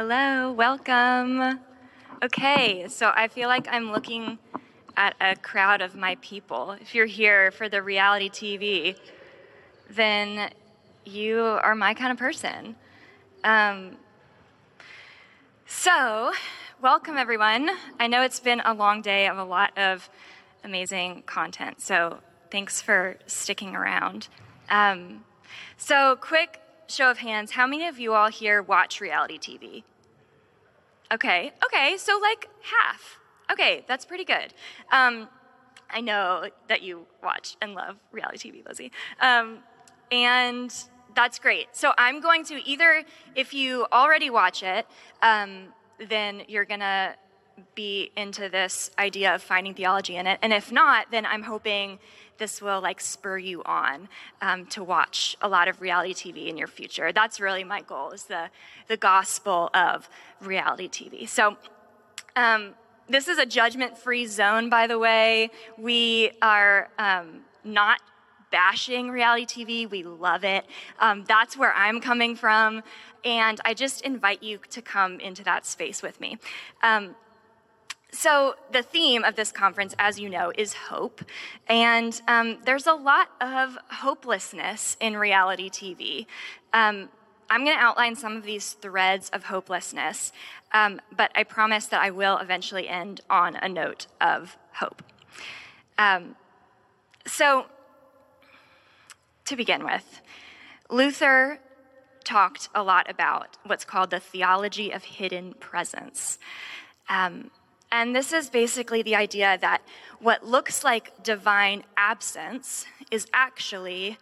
Hello, welcome. Okay, so I feel like I'm looking at a crowd of my people. If you're here for the reality TV, then you are my kind of person. Um, so, welcome everyone. I know it's been a long day of a lot of amazing content, so thanks for sticking around. Um, so, quick show of hands how many of you all here watch reality TV? Okay, okay, so like half. Okay, that's pretty good. Um, I know that you watch and love reality TV, Lizzie. Um, and that's great. So I'm going to either, if you already watch it, um, then you're going to be into this idea of finding theology in it. And if not, then I'm hoping this will like spur you on um, to watch a lot of reality TV in your future. That's really my goal is the, the gospel of reality TV. So um, this is a judgment-free zone, by the way. We are um, not bashing reality TV. We love it. Um, that's where I'm coming from. And I just invite you to come into that space with me. Um, so, the theme of this conference, as you know, is hope. And um, there's a lot of hopelessness in reality TV. Um, I'm going to outline some of these threads of hopelessness, um, but I promise that I will eventually end on a note of hope. Um, so, to begin with, Luther talked a lot about what's called the theology of hidden presence. Um, and this is basically the idea that what looks like divine absence is actually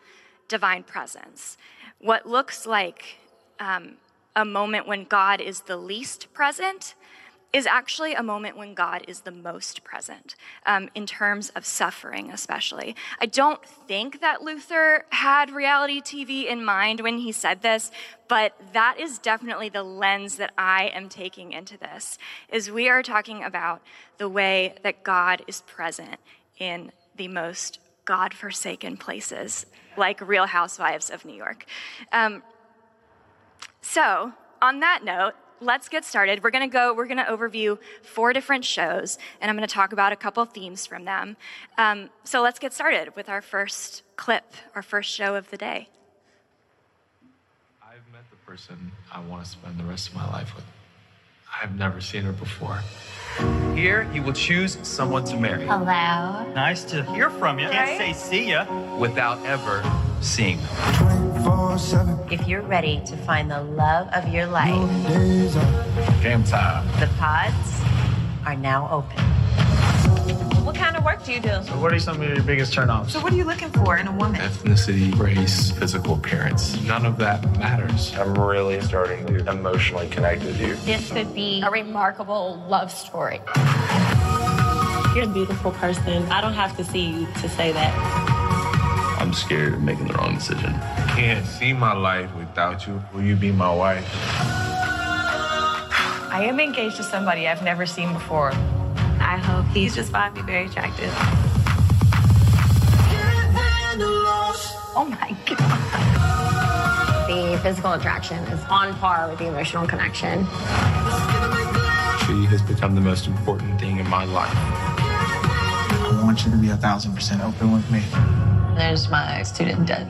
divine presence. What looks like um, a moment when God is the least present is actually a moment when God is the most present, um, in terms of suffering, especially. I don't think that Luther had reality TV in mind when he said this, but that is definitely the lens that I am taking into this, is we are talking about the way that God is present in the most God-forsaken places, like Real Housewives of New York. Um, so, on that note, let's get started. We're going to go, we're going to overview four different shows, and I'm going to talk about a couple themes from them. Um, so let's get started with our first clip, our first show of the day. I've met the person I want to spend the rest of my life with. I've never seen her before. Here, he will choose someone to marry Hello. Nice to hear from you. Can't say see ya. without ever seeing them. If you're ready to find the love of your life, Game time. the pods are now open. What kind of work do you do? What are some of your biggest turnoffs? So, what are you looking for in a woman? Ethnicity, race, physical appearance. None of that matters. I'm really starting to emotionally connect with you. This could be a remarkable love story. You're a beautiful person. I don't have to see you to say that. I'm scared of making the wrong decision. can't see my life without you. Will you be my wife? I am engaged to somebody I've never seen before. I hope he's just find me very attractive. Oh my God. The physical attraction is on par with the emotional connection. She has become the most important thing in my life. I want you to be a thousand percent open with me. There's my student debt.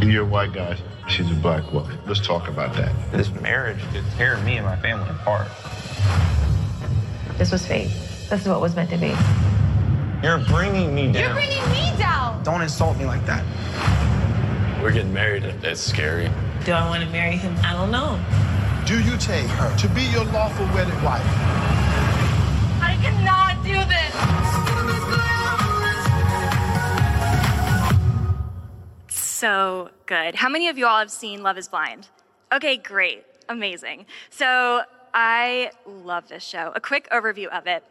You're a white guy. She's a black woman. Let's talk about that. This marriage could tear me and my family apart. This was fate. This is what was meant to be. You're bringing me down. You're bringing me down. Don't insult me like that. We're getting married. It's scary. Do I want to marry him? I don't know. Do you take her to be your lawful wedded wife? So good. How many of you all have seen Love is Blind? Okay, great. Amazing. So I love this show. A quick overview of it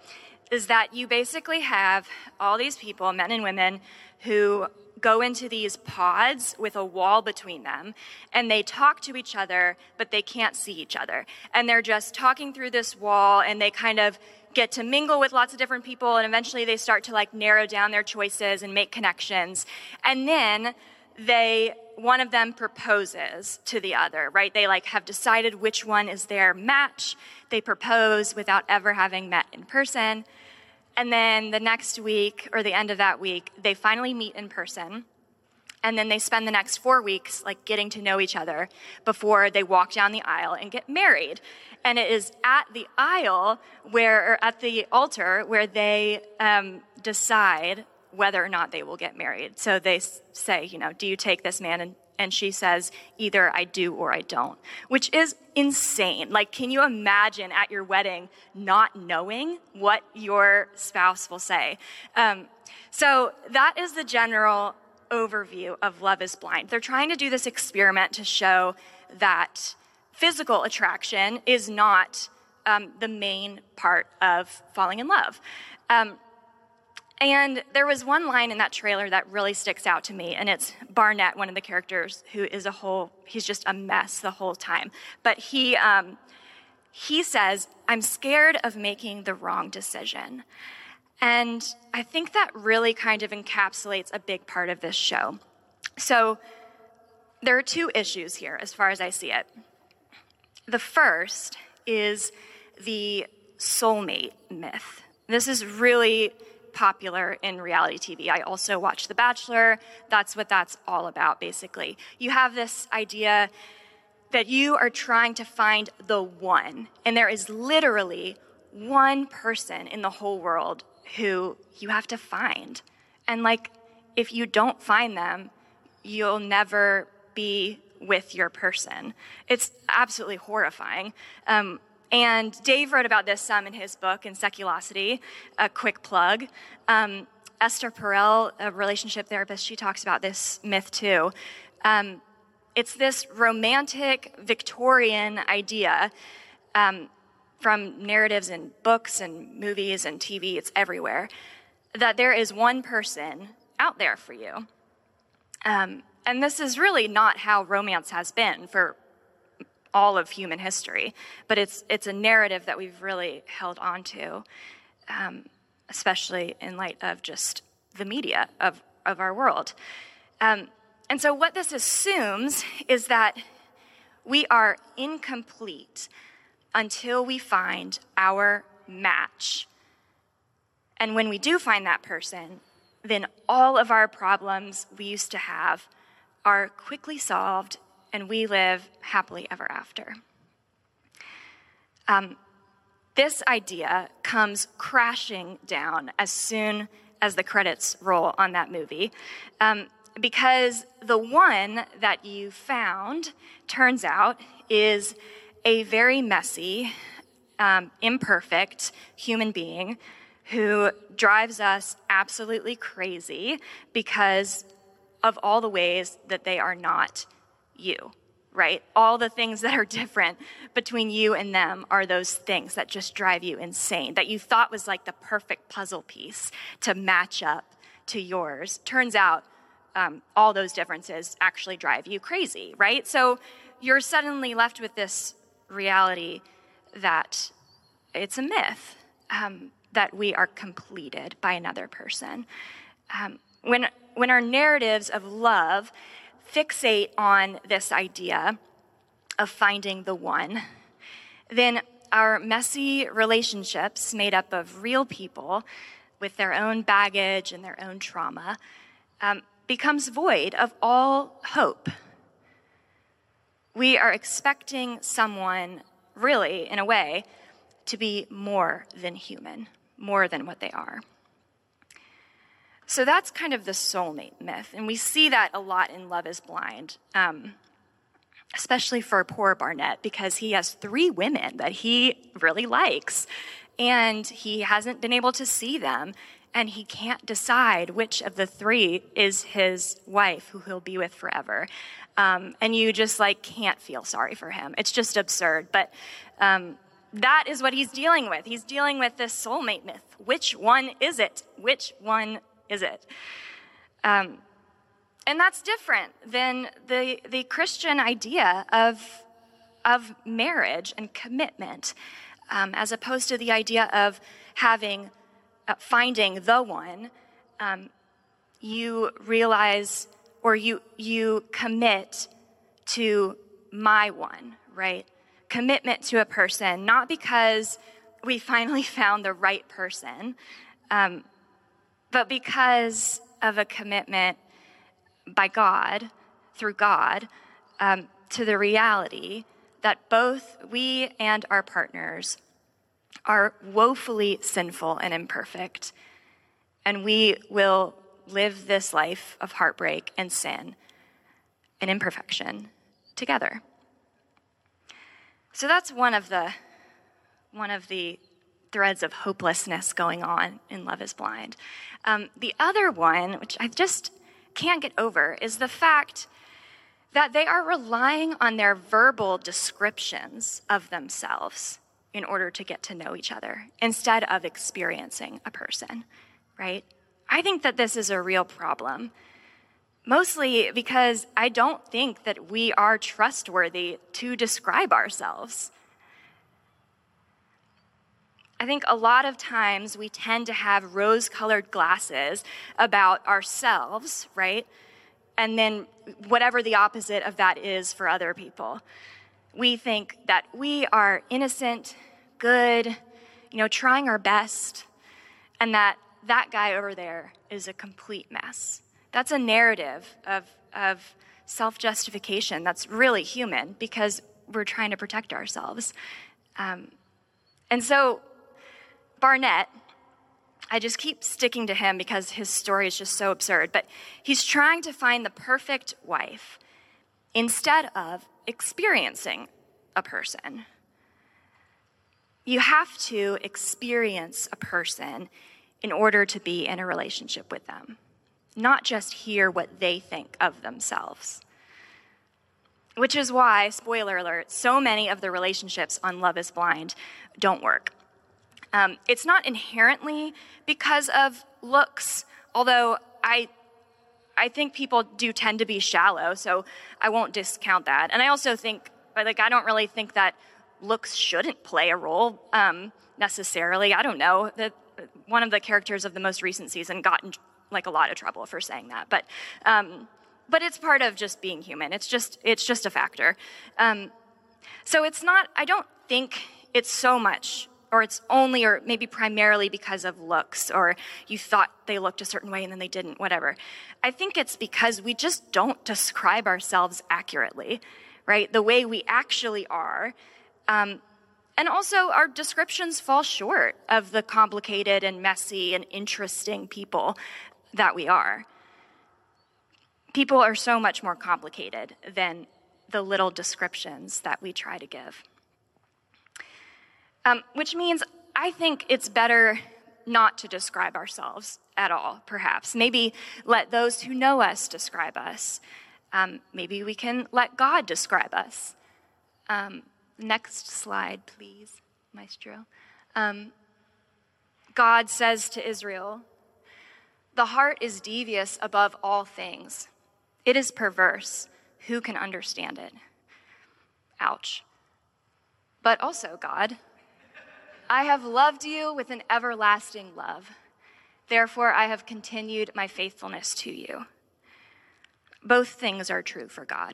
is that you basically have all these people, men and women, who go into these pods with a wall between them and they talk to each other, but they can't see each other. And they're just talking through this wall and they kind of get to mingle with lots of different people and eventually they start to like narrow down their choices and make connections. And then they one of them proposes to the other, right? They like have decided which one is their match. They propose without ever having met in person. And then the next week or the end of that week, they finally meet in person. And then they spend the next four weeks like getting to know each other before they walk down the aisle and get married. And it is at the aisle where, or at the altar, where they um, decide whether or not they will get married. So they say, you know, do you take this man? And, and she says, either I do or I don't, which is insane. Like, can you imagine at your wedding not knowing what your spouse will say? Um, so that is the general overview of Love is Blind. They're trying to do this experiment to show that physical attraction is not um, the main part of falling in love. Um, and there was one line in that trailer that really sticks out to me, and it's Barnett, one of the characters, who is a whole, he's just a mess the whole time. But he, um, he says, I'm scared of making the wrong decision. And I think that really kind of encapsulates a big part of this show. So there are two issues here, as far as I see it. The first is the soulmate myth. This is really popular in reality TV. I also watch The Bachelor. That's what that's all about, basically. You have this idea that you are trying to find the one, and there is literally one person in the whole world who you have to find. And like, if you don't find them, you'll never be with your person. It's absolutely horrifying. Um, and Dave wrote about this some in his book, in Seculosity, a quick plug. Um, Esther Perel, a relationship therapist, she talks about this myth too. Um, it's this romantic Victorian idea um, from narratives and books and movies and TV, it's everywhere, that there is one person out there for you. Um, and this is really not how romance has been for all of human history, but it's it's a narrative that we've really held on to, um, especially in light of just the media of of our world. Um, and so, what this assumes is that we are incomplete until we find our match. And when we do find that person, then all of our problems we used to have are quickly solved and we live happily ever after. Um, this idea comes crashing down as soon as the credits roll on that movie. Um, because the one that you found turns out is a very messy, um, imperfect human being who drives us absolutely crazy because of all the ways that they are not you, right? All the things that are different between you and them are those things that just drive you insane, that you thought was like the perfect puzzle piece to match up to yours. Turns out um, all those differences actually drive you crazy, right? So you're suddenly left with this reality that it's a myth um, that we are completed by another person. Um, when, when our narratives of love fixate on this idea of finding the one, then our messy relationships made up of real people with their own baggage and their own trauma um, becomes void of all hope. We are expecting someone, really, in a way, to be more than human, more than what they are. So that's kind of the soulmate myth. And we see that a lot in Love is Blind, um, especially for poor Barnett, because he has three women that he really likes. And he hasn't been able to see them. And he can't decide which of the three is his wife who he'll be with forever. Um, and you just like can't feel sorry for him. It's just absurd. But um, that is what he's dealing with. He's dealing with this soulmate myth. Which one is it? Which one is it? Um, and that's different than the, the Christian idea of, of marriage and commitment, um, as opposed to the idea of having, uh, finding the one. Um, you realize or you, you commit to my one, right? Commitment to a person, not because we finally found the right person, um, but because of a commitment by God, through God, um, to the reality that both we and our partners are woefully sinful and imperfect, and we will live this life of heartbreak and sin and imperfection together. So that's one of the one of the threads of hopelessness going on in Love is Blind. Um, the other one, which I just can't get over, is the fact that they are relying on their verbal descriptions of themselves in order to get to know each other instead of experiencing a person, right? I think that this is a real problem. Mostly because I don't think that we are trustworthy to describe ourselves. I think a lot of times we tend to have rose colored glasses about ourselves, right? And then whatever the opposite of that is for other people. We think that we are innocent, good, you know, trying our best, and that that guy over there is a complete mess. That's a narrative of, of self justification that's really human because we're trying to protect ourselves. Um, and so Barnett, I just keep sticking to him because his story is just so absurd, but he's trying to find the perfect wife instead of experiencing a person. You have to experience a person in order to be in a relationship with them, not just hear what they think of themselves. Which is why, spoiler alert, so many of the relationships on Love is Blind don't work. Um, it's not inherently because of looks, although I, I think people do tend to be shallow, so I won't discount that. And I also think, like, I don't really think that looks shouldn't play a role um, necessarily. I don't know that one of the characters of the most recent season got in like a lot of trouble for saying that, but um, but it's part of just being human. It's just it's just a factor. Um, so it's not. I don't think it's so much or it's only or maybe primarily because of looks or you thought they looked a certain way and then they didn't whatever. I think it's because we just don't describe ourselves accurately right? The way we actually are. Um, and also our descriptions fall short of the complicated and messy and interesting people that we are. People are so much more complicated than the little descriptions that we try to give um, which means I think it's better not to describe ourselves at all, perhaps. Maybe let those who know us describe us. Um, maybe we can let God describe us. Um, next slide, please, Maestro. Um, God says to Israel, The heart is devious above all things, it is perverse. Who can understand it? Ouch. But also, God, I have loved you with an everlasting love. Therefore, I have continued my faithfulness to you. Both things are true for God.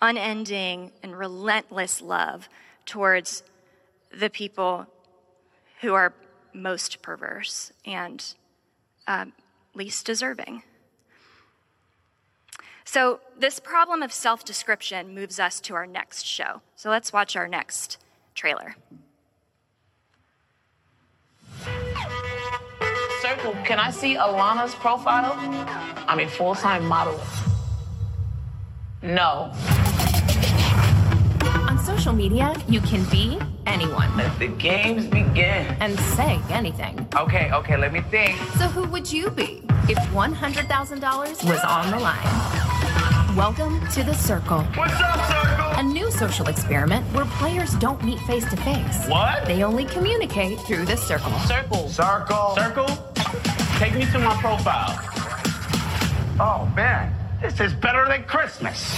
Unending and relentless love towards the people who are most perverse and um, least deserving. So, this problem of self description moves us to our next show. So, let's watch our next trailer. Circle, can I see Alana's profile? I'm a full time model. No. On social media, you can be anyone. Let the games begin. And say anything. Okay, okay, let me think. So, who would you be if $100,000 was on the line? Welcome to the Circle. What's up, Circle? A new social experiment where players don't meet face to face. What? They only communicate through the circle. Circle. Circle. Circle? Take me to my profile. Oh, man. This is better than Christmas.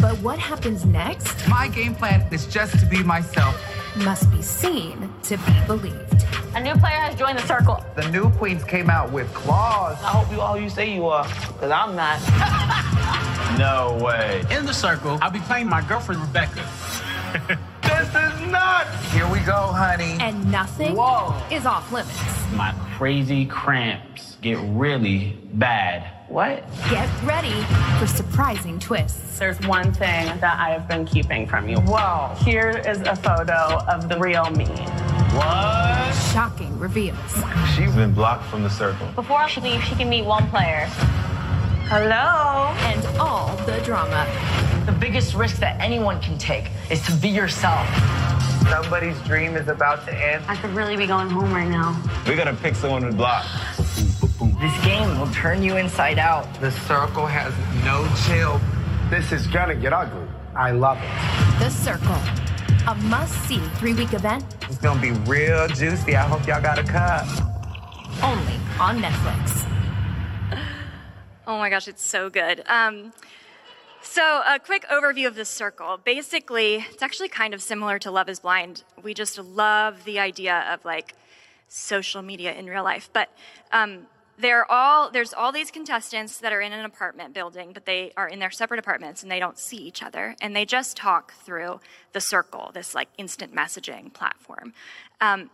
But what happens next? My game plan is just to be myself. Must be seen to be believed. A new player has joined the circle. The new queens came out with claws. I hope you all you say you are, because I'm not. No way. In the circle, I'll be playing my girlfriend Rebecca. This is nuts. Here we go, honey. And nothing Whoa. is off limits. My crazy cramps get really bad. What? Get ready for surprising twists. There's one thing that I have been keeping from you. Whoa. Here is a photo of the real me. What? Shocking reveals. She's been blocked from the circle. Before she leaves, she can meet one player. Hello? And all the drama. The biggest risk that anyone can take is to be yourself. Somebody's dream is about to end. I could really be going home right now. We gotta pick someone to block. This game will turn you inside out. The circle has no chill. This is gonna get ugly. I love it. The Circle. A must see three week event It's gonna be real juicy. I hope y'all got a cup. only on Netflix. Oh my gosh, it's so good. Um, so, a quick overview of the circle. Basically, it's actually kind of similar to Love is Blind. We just love the idea of like social media in real life. But um, they're all there's all these contestants that are in an apartment building, but they are in their separate apartments and they don't see each other, and they just talk through the circle, this like instant messaging platform. Um,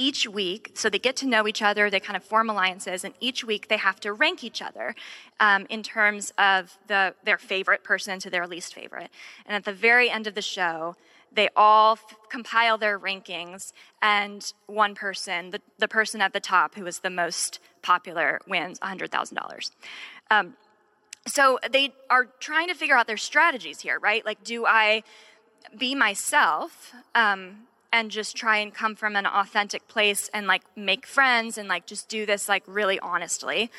each week, so they get to know each other, they kind of form alliances, and each week they have to rank each other um, in terms of the, their favorite person to their least favorite. And at the very end of the show, they all f- compile their rankings, and one person, the, the person at the top who is the most popular, wins $100,000. Um, so they are trying to figure out their strategies here, right? Like, do I be myself um, and just try and come from an authentic place and like make friends and like just do this like really honestly?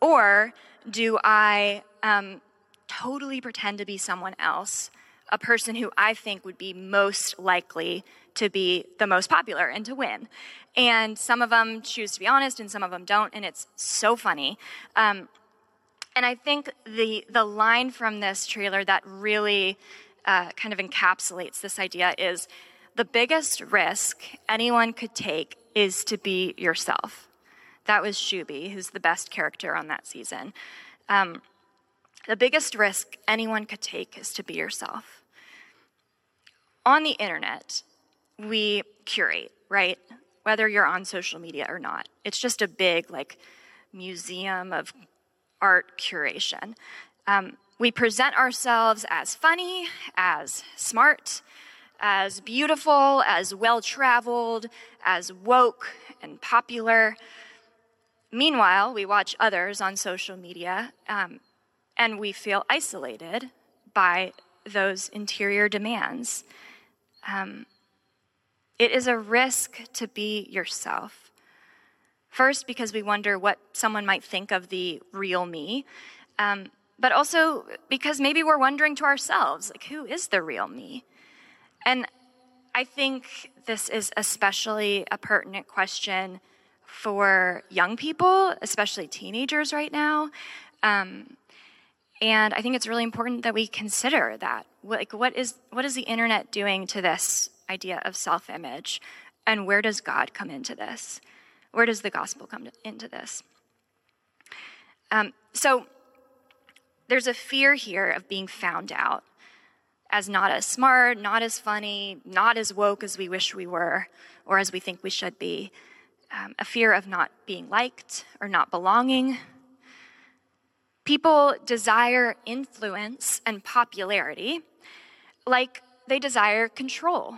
Or do I um, totally pretend to be someone else, a person who I think would be most likely to be the most popular and to win? And some of them choose to be honest and some of them don't, and it's so funny. Um, and I think the the line from this trailer that really uh, kind of encapsulates this idea is the biggest risk anyone could take is to be yourself. That was Shuby, who's the best character on that season. Um, the biggest risk anyone could take is to be yourself. On the internet, we curate, right? Whether you're on social media or not. It's just a big, like, museum of art curation. Um, we present ourselves as funny, as smart, as beautiful, as well traveled, as woke and popular. Meanwhile, we watch others on social media um, and we feel isolated by those interior demands. Um, it is a risk to be yourself. First, because we wonder what someone might think of the real me, um, but also because maybe we're wondering to ourselves, like, who is the real me? And I think this is especially a pertinent question for young people, especially teenagers right now. Um, and I think it's really important that we consider that. Like, what is what is the internet doing to this idea of self-image, and where does God come into this? Where does the gospel come to, into this? Um, so, there's a fear here of being found out as not as smart, not as funny, not as woke as we wish we were, or as we think we should be. Um, a fear of not being liked or not belonging. People desire influence and popularity like they desire control.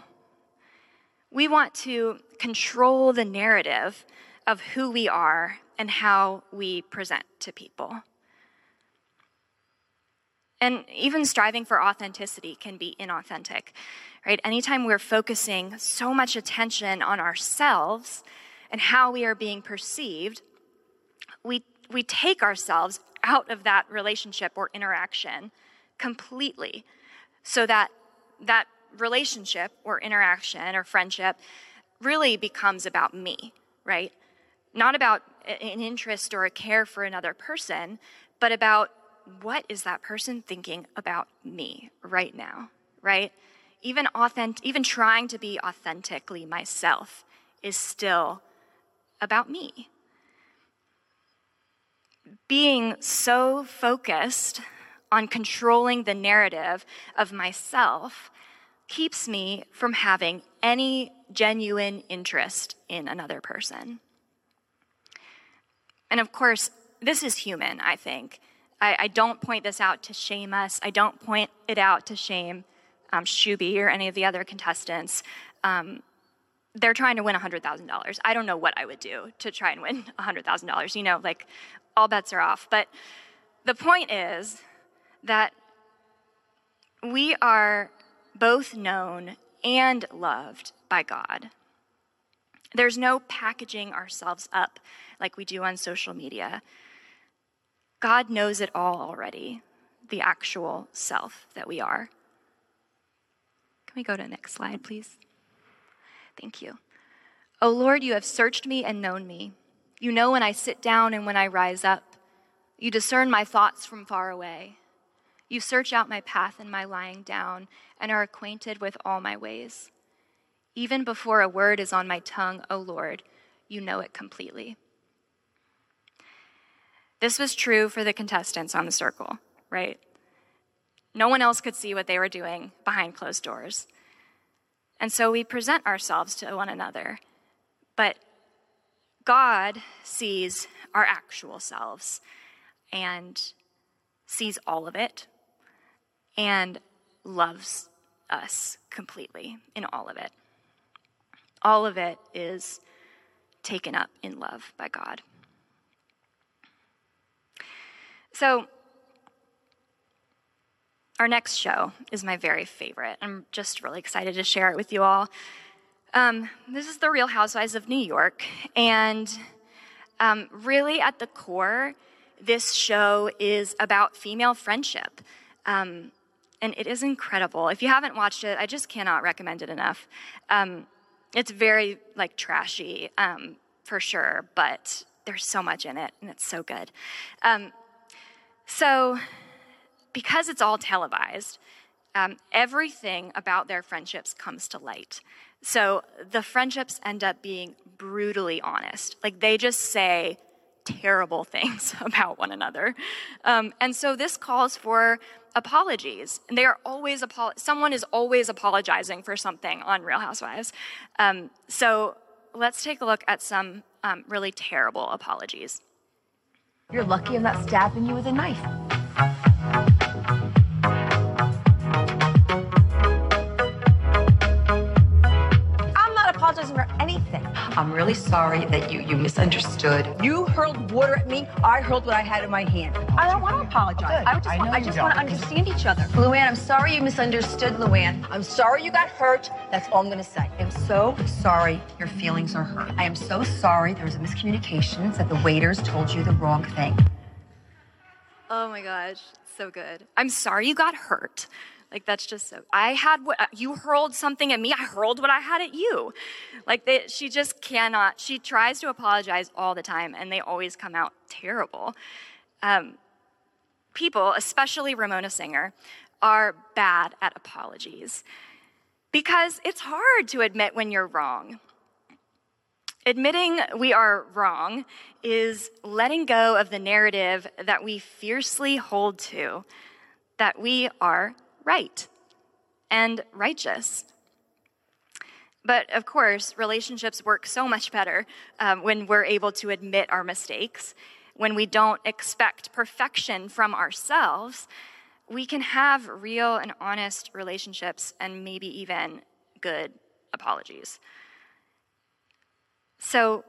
We want to control the narrative of who we are and how we present to people. And even striving for authenticity can be inauthentic, right? Anytime we're focusing so much attention on ourselves and how we are being perceived, we, we take ourselves out of that relationship or interaction completely so that that relationship or interaction or friendship really becomes about me, right? Not about an interest or a care for another person, but about what is that person thinking about me right now, right? Even authentic, even trying to be authentically myself is still about me. Being so focused on controlling the narrative of myself keeps me from having any genuine interest in another person. And of course, this is human, I think. I, I don't point this out to shame us. I don't point it out to shame um, Shuby or any of the other contestants. Um, they're trying to win $100,000. I don't know what I would do to try and win $100,000. You know, like all bets are off. But the point is that we are both known and loved by God. There's no packaging ourselves up like we do on social media. God knows it all already, the actual self that we are. Can we go to the next slide, please? Thank you. O Lord, you have searched me and known me. You know when I sit down and when I rise up. You discern my thoughts from far away. You search out my path and my lying down and are acquainted with all my ways. Even before a word is on my tongue, O Lord, you know it completely. This was true for the contestants on the circle, right? No one else could see what they were doing behind closed doors. And so we present ourselves to one another. But God sees our actual selves and sees all of it and loves us completely in all of it. All of it is taken up in love by God. So, our next show is my very favorite. I'm just really excited to share it with you all. Um, this is The Real Housewives of New York, and um, really at the core, this show is about female friendship. Um, and it is incredible. If you haven't watched it, I just cannot recommend it enough. Um, it's very like trashy um, for sure, but there's so much in it, and it's so good. Um, so, because it's all televised, um, everything about their friendships comes to light. So the friendships end up being brutally honest. Like they just say terrible things about one another. Um, and so this calls for apologies. And they are always, someone is always apologizing for something on Real Housewives. Um, so let's take a look at some um, really terrible apologies. You're lucky I'm not stabbing you with a knife. Really sorry that you you misunderstood. You hurled water at me. I hurled what I had in my hand. I don't want to apologize. Oh, I just, I, want, I just want to understand each other. Luann, I'm sorry you misunderstood, Luann. I'm sorry you got hurt. That's all I'm going to say. I'm so sorry your feelings are hurt. I am so sorry there was a miscommunication that the waiters told you the wrong thing. Oh my gosh, so good. I'm sorry you got hurt. Like that's just so. I had what you hurled something at me. I hurled what I had at you. Like they, she just cannot. She tries to apologize all the time, and they always come out terrible. Um, people, especially Ramona Singer, are bad at apologies because it's hard to admit when you're wrong. Admitting we are wrong is letting go of the narrative that we fiercely hold to, that we are right and righteous. But of course, relationships work so much better um, when we're able to admit our mistakes, when we don't expect perfection from ourselves. We can have real and honest relationships and maybe even good apologies. So,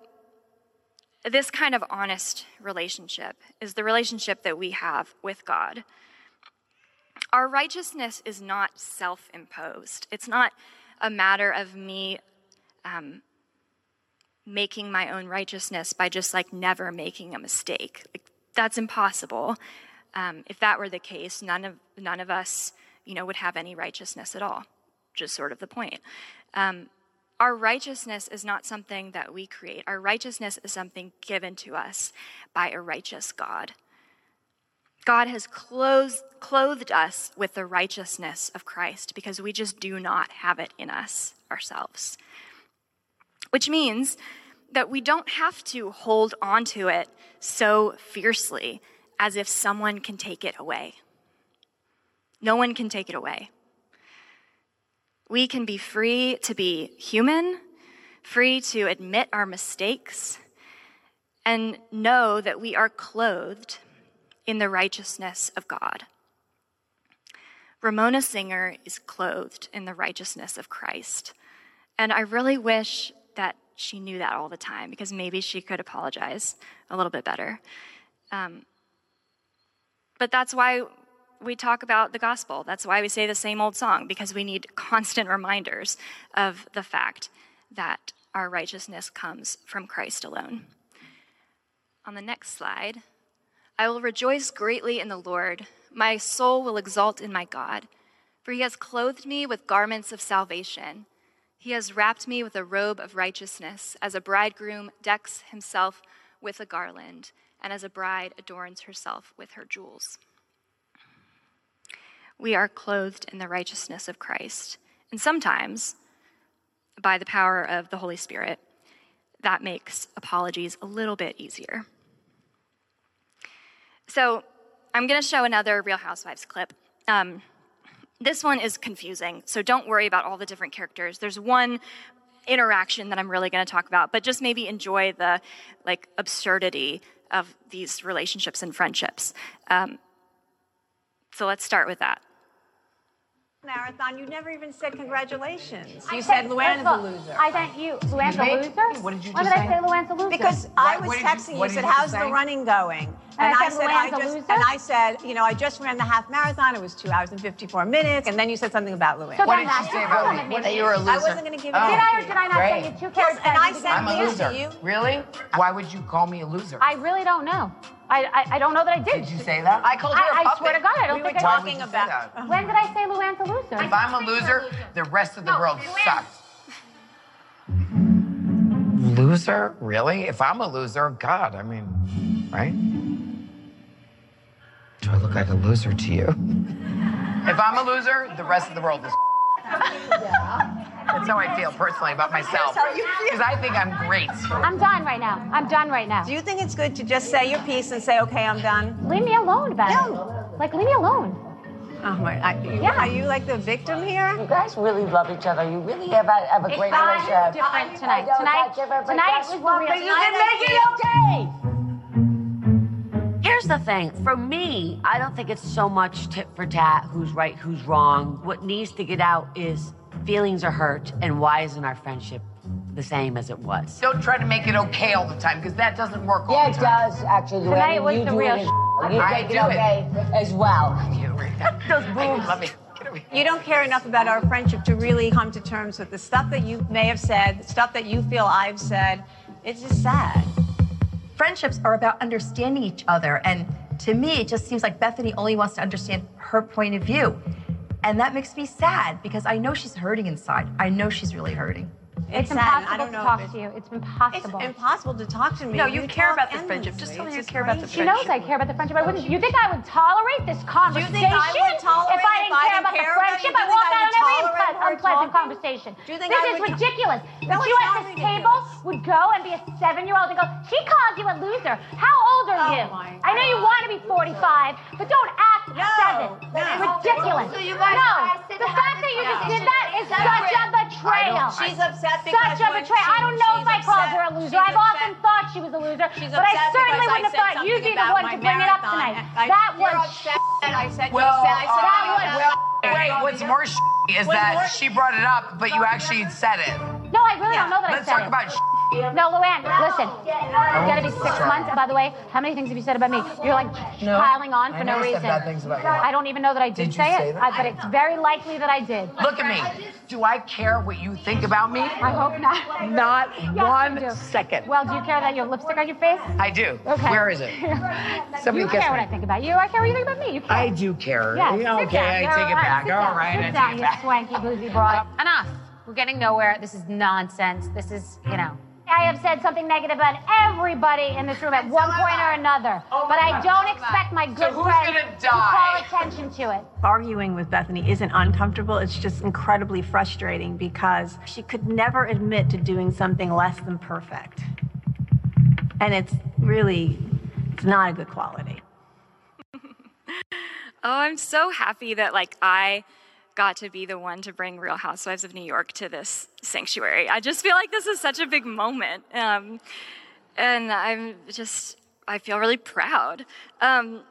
this kind of honest relationship is the relationship that we have with God. Our righteousness is not self imposed, it's not a matter of me um, making my own righteousness by just like never making a mistake. Like, that's impossible. Um, if that were the case, none of, none of us you know, would have any righteousness at all, just sort of the point. Um, our righteousness is not something that we create. Our righteousness is something given to us by a righteous God. God has clothed, clothed us with the righteousness of Christ because we just do not have it in us ourselves. which means that we don't have to hold on to it so fiercely as if someone can take it away. No one can take it away. We can be free to be human, free to admit our mistakes, and know that we are clothed in the righteousness of God. Ramona Singer is clothed in the righteousness of Christ. And I really wish that she knew that all the time because maybe she could apologize a little bit better. Um, but that's why we talk about the gospel. That's why we say the same old song because we need constant reminders of the fact that our righteousness comes from Christ alone. On the next slide, I will rejoice greatly in the Lord. My soul will exult in my God, for he has clothed me with garments of salvation. He has wrapped me with a robe of righteousness, as a bridegroom decks himself with a garland, and as a bride adorns herself with her jewels. We are clothed in the righteousness of Christ. And sometimes, by the power of the Holy Spirit, that makes apologies a little bit easier. So, I'm going to show another Real Housewives clip. Um, this one is confusing, so don't worry about all the different characters. There's one interaction that I'm really going to talk about, but just maybe enjoy the like absurdity of these relationships and friendships. Um, so let's start with that. Marathon, you never even said congratulations. I You said- said Luann's first of a loser. I thank you. Luann's You a loser? What did you Why just did I say? say Luann's a loser? Because I was What did you- texting you, what said, "How's say? the running going?" And I I said, said, "I just," and I said, "You know, I just ran the half marathon. It was two hours and fifty-four minutes." And then you said something about Luann. So What did she that's say oh, the about problem, me? That you were a loser. I wasn't going to give it. Oh. Did I or did I not Great. say you two Yes, and I Did said I'm a loser. to you. Really? Why would you call me a loser? I really don't know. I, I, I don't know that I did. Did you say that? I called her I swear to God, I don't We think were I talking about- When did I say Luann's a loser? If I'm a loser, the rest of the world sucks. Loser? Really? If I'm a loser, God, I mean, right? Do I look like a loser to you? If I'm a loser, the rest of the world is. That's how I feel personally about myself. That's how you feel. Because I think I'm great. I'm done right now. I'm done right now. Do you think it's good to just say your piece and say, "Okay, I'm done"? Leave me alone about it. Like, leave me alone. Oh my! I, you, Yeah. Are you like the victim here? You guys really love each other. You really have a, have a It's great relationship. different tonight. I don't Tonight- touch it, but tonight guess was the what? real- But you tonight can make was it okay. Here's the thing. For me, I don't think it's so much tit for tat, who's right, who's wrong. What needs to get out is feelings are hurt, and why isn't our friendship the same as it was? Don't try to make it okay all the time, because that doesn't work all Yeah, the it does, actually, Tonight Luann. was You the do real it sh- You I take it do it. okay as well. Those boobs. Love me. You don't care enough about our friendship to really come to terms with the stuff that you may have said, the stuff that you feel I've said. It's just sad. Friendships are about understanding each other. And to me, it just seems like Bethany only wants to understand her point of view. And that makes me sad because I know she's hurting inside. I know she's really hurting. It's sad, and I impossible don't to talk if to you. It's impossible. It's impossible to talk to me. No, you care talk about the friendship. Just tell me you care about the friendship. She knows I care about the friendship. I wouldn't. Oh, you think I would tolerate this conversation You think I would tolerate if I didn't I care didn't about care the about friendship? you? I walk I out would on every tolerate unpleasant conversation. Do you think this I is would to- ridiculous. No, That it's you at this table would go and be a seven-year-old and go, "She called you a loser. How old are oh you? I know you want to be 45, but don't act seven. Ridiculous. So you guys- no, the fact that you just did that is such a betrayal. She's upset because such a betrayal. I don't know if I called her a loser. she's I've often thought she was a loser, She's but I certainly wouldn't have thought you'd be the one to bring it up tonight. I- that was upset. I said, Well, you said, I said, That was- Wait, what's more is that she brought it up, but you actually said it. No, I really don't know that I said it. Let's I said talk about No, Luann, listen. It's gonna be six months. By the way, how many things have you said about me? You're like No, piling on for I no never said reason. bad things about you. I don't even know that I did, Did you say, it, that? I- but it's very likely that I did. Look at me. Do I care what you think about me? I hope not. Not Yes, you do. second. Well, do you care that you have lipstick on your face? I do. Okay. Where is it? Somebody you kiss care me. what I think about you. I care what you think about me. You care. I do care. Yeah, sit okay, down. I You're take it back. Sit All down. right, Sit I down, take it you back. swanky boozy broad. Um, Enough. We're getting nowhere. This is nonsense. This is, you know. I have said something negative about everybody in this room at one point or another. Oh but my I don't expect my good who's friends gonna to call attention to it. Arguing with Bethany isn't uncomfortable, it's just incredibly frustrating because she could never admit to doing something less than perfect. And it's really, it's not a good quality. Oh, I'm so happy that like I got to be the one to bring Real Housewives of New York to this sanctuary. I just feel like this is such a big moment, um, and I'm just I feel really proud. Um,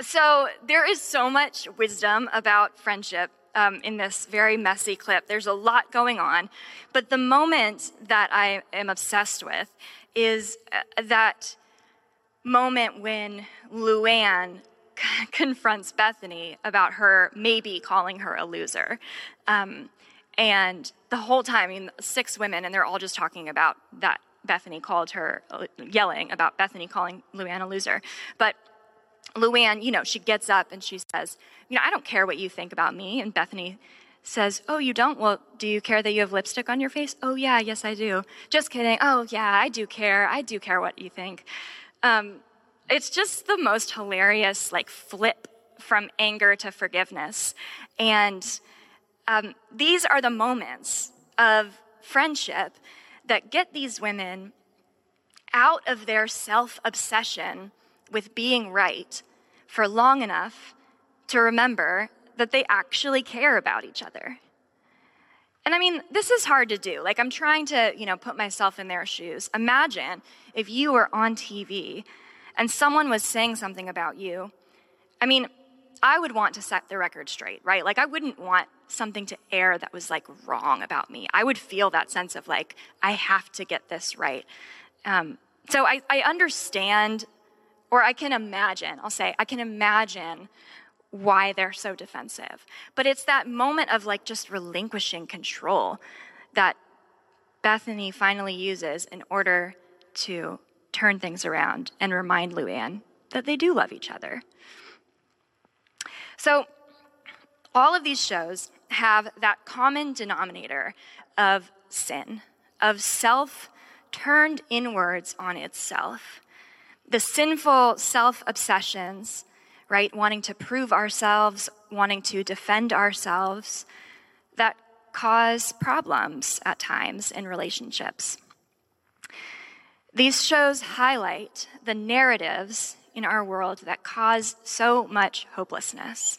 so there is so much wisdom about friendship um, in this very messy clip. There's a lot going on, but the moment that I am obsessed with is uh, that moment when Luann confronts Bethenny about her maybe calling her a loser. Um, and the whole time, I mean, six women, and they're all just talking about that Bethenny called her, yelling about Bethenny calling Luann a loser. But Luann, you know, she gets up and she says, You know, I don't care what you think about me. And Bethenny says, Oh, you don't? Well, do you care that you have lipstick on your face? Oh, yeah, yes, I do. Just kidding. Oh, yeah, I do care. I do care what you think. Um, it's just the most hilarious, like, flip from anger to forgiveness. And um, these are the moments of friendship that get these women out of their self obsession with being right for long enough to remember that they actually care about each other. And I mean, this is hard to do. Like, I'm trying to, you know, put myself in their shoes. Imagine if you were on TV and someone was saying something about you. I mean, I would want to set the record straight, right? Like, I wouldn't want something to air that was like wrong about me. I would feel that sense of like, I have to get this right. Um, so I, I understand, or I can imagine, I'll say, I can imagine why they're so defensive. But it's that moment of like just relinquishing control that Bethenny finally uses in order to turn things around and remind Luann that they do love each other. So, all of these shows have that common denominator of sin, of self turned inwards on itself. The sinful self obsessions, right? Wanting to prove ourselves, wanting to defend ourselves, that cause problems at times in relationships. These shows highlight the narratives in our world that cause so much hopelessness.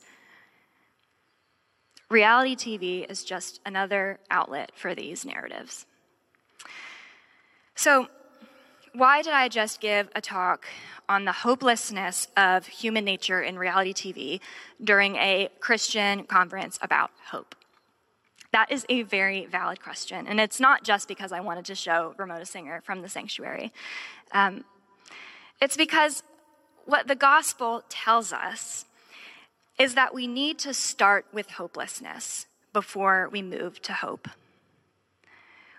Reality TV is just another outlet for these narratives. So, why did I just give a talk on the hopelessness of human nature in reality TV during a Christian conference about hope? That is a very valid question. And it's not just because I wanted to show Ramona Singer from the sanctuary. Um, it's because what the gospel tells us is that we need to start with hopelessness before we move to hope.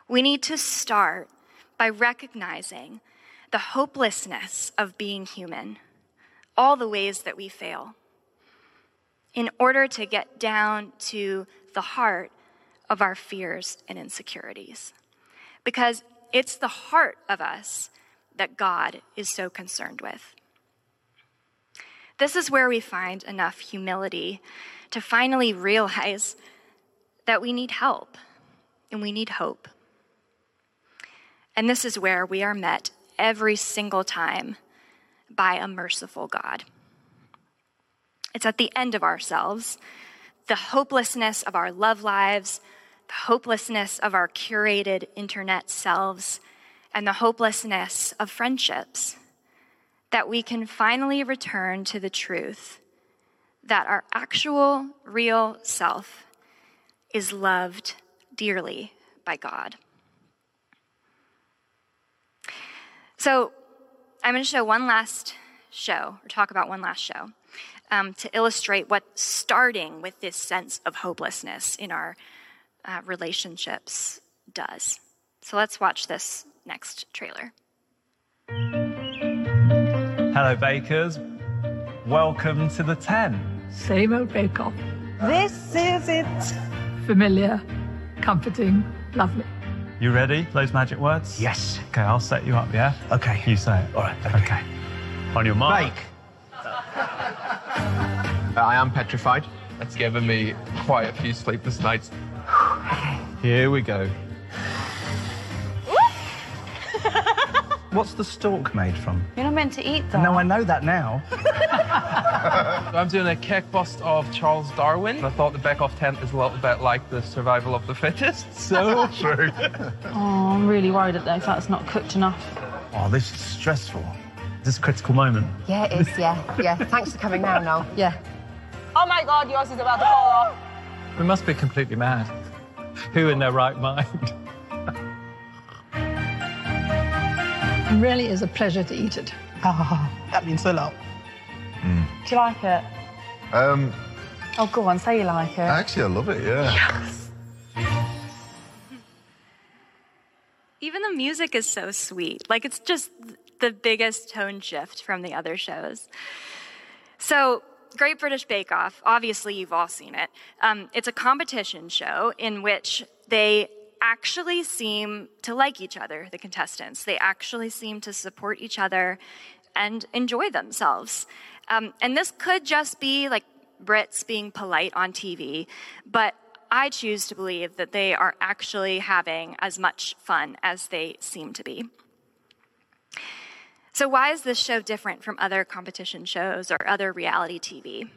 We need to start by recognizing the hopelessness of being human, all the ways that we fail, in order to get down to the heart of our fears and insecurities. Because it's the heart of us that God is so concerned with. This is where we find enough humility to finally realize that we need help and we need hope. And this is where we are met every single time by a merciful God. It's at the end of ourselves, the hopelessness of our love lives, the hopelessness of our curated internet selves, and the hopelessness of friendships that we can finally return to the truth that our actual, real self is loved dearly by God. So, I'm going to show one last show, or talk about one last show, um, to illustrate what starting with this sense of hopelessness in our uh, relationships does. So, let's watch this next trailer. Hello, bakers. Welcome to the 10. Same old bake off. This is it. Familiar, comforting, lovely. You ready? Those magic words? Yes. Okay, I'll set you up, yeah? Okay. You say it. All right. Okay. On your mark. Blake. I am petrified. That's given me quite a few sleepless nights. Here we go. What's the stalk made from? You're not meant to eat that. No, I know that now. I'm doing a cake bust of Charles Darwin. I thought the back of tent is a little bit like the survival of the fittest. So true. Oh, I'm really worried that the fat's not cooked enough. Oh, this is stressful. Is this a critical moment? Yeah, it is, yeah. Yeah. Thanks for coming now, Noel. Yeah. Oh my god, yours is about to fall off. We must be completely mad. Who in their right mind? It really is a pleasure to eat it. Ah, that means a lot. Do you like it? Um, Oh, go on, say you like it. actually, I love it. Yeah. Even the music is so sweet. Like, it's just the biggest tone shift from the other shows. So, Great British Bake Off, obviously, you've all seen it. Um, it's a competition show in which they actually seem to like each other, the contestants. They actually seem to support each other and enjoy themselves. Um, and this could just be like Brits being polite on TV, but I choose to believe that they are actually having as much fun as they seem to be. So, why is this show different from other competition shows or other reality TV?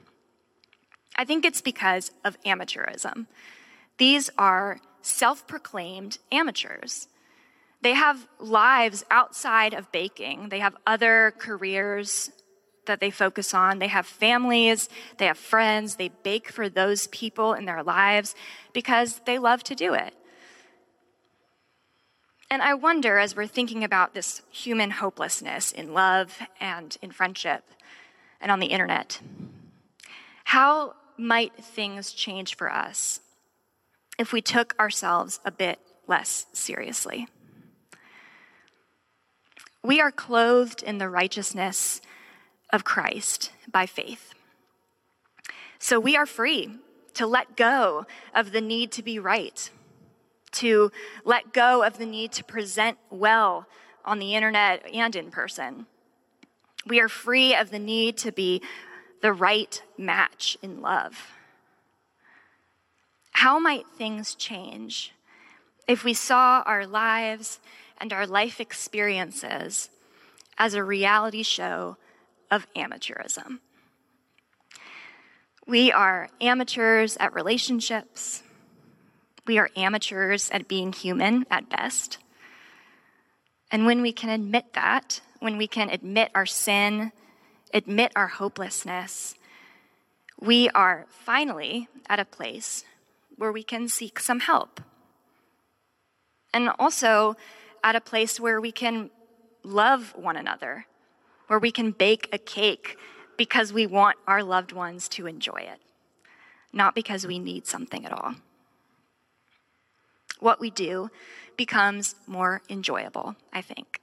I think it's because of amateurism. These are self proclaimed amateurs. They have lives outside of baking, they have other careers that they focus on. They have families, they have friends, they bake for those people in their lives because they love to do it. And I wonder, as we're thinking about this human hopelessness in love and in friendship and on the internet, how might things change for us if we took ourselves a bit less seriously? We are clothed in the righteousness of Christ by faith. So we are free to let go of the need to be right, to let go of the need to present well on the internet and in person. We are free of the need to be the right match in love. How might things change if we saw our lives and our life experiences as a reality show of amateurism? We are amateurs at relationships. We are amateurs at being human at best. And when we can admit that, when we can admit our sin, admit our hopelessness, we are finally at a place where we can seek some help. And also at a place where we can love one another, where we can bake a cake because we want our loved ones to enjoy it, not because we need something at all. What we do becomes more enjoyable, I think.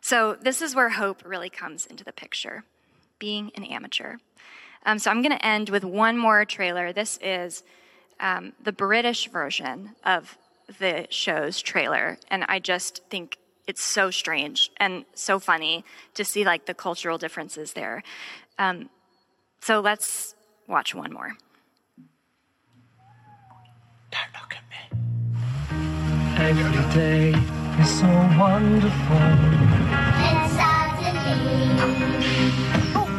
So, this is where hope really comes into the picture being an amateur. Um, so, I'm going to end with one more trailer. This is um, the British version of the show's trailer, and I just think it's so strange and so funny to see like the cultural differences there. Um, so let's watch one more. Every day is so wonderful. It's hard to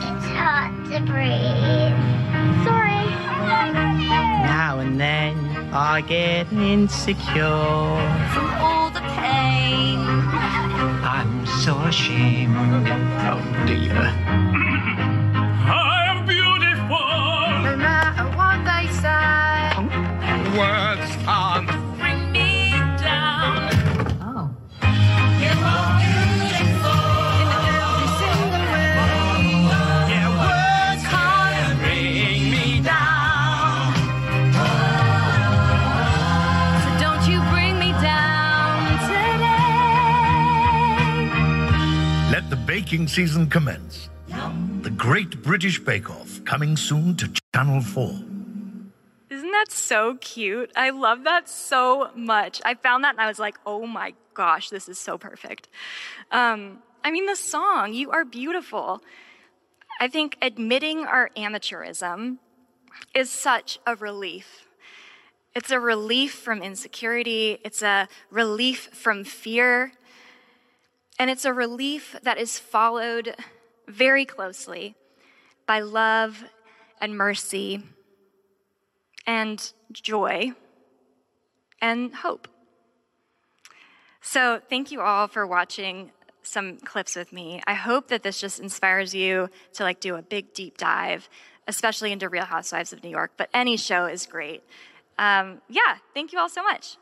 It's hard to breathe. Sorry. Now and then I get insecure. From all the pain. I'm so ashamed. Oh dear. Words can't Bring me down. Oh. You are beautiful. In every single way. Yeah, words can't bring me down. So don't you bring me down today. Let the baking season commence. The Great British Bake Off, coming soon to Channel 4. Isn't so cute? I love that so much. I found that and I was like, oh my gosh, this is so perfect. Um, I mean, the song, You Are Beautiful. I think admitting our amateurism is such a relief. It's a relief from insecurity, it's a relief from fear, and it's a relief that is followed very closely by love and mercy and joy and hope. So, thank you all for watching some clips with me. I hope that this just inspires you to like do a big deep dive, especially into Real Housewives of New York, but any show is great. Um, yeah, thank you all so much.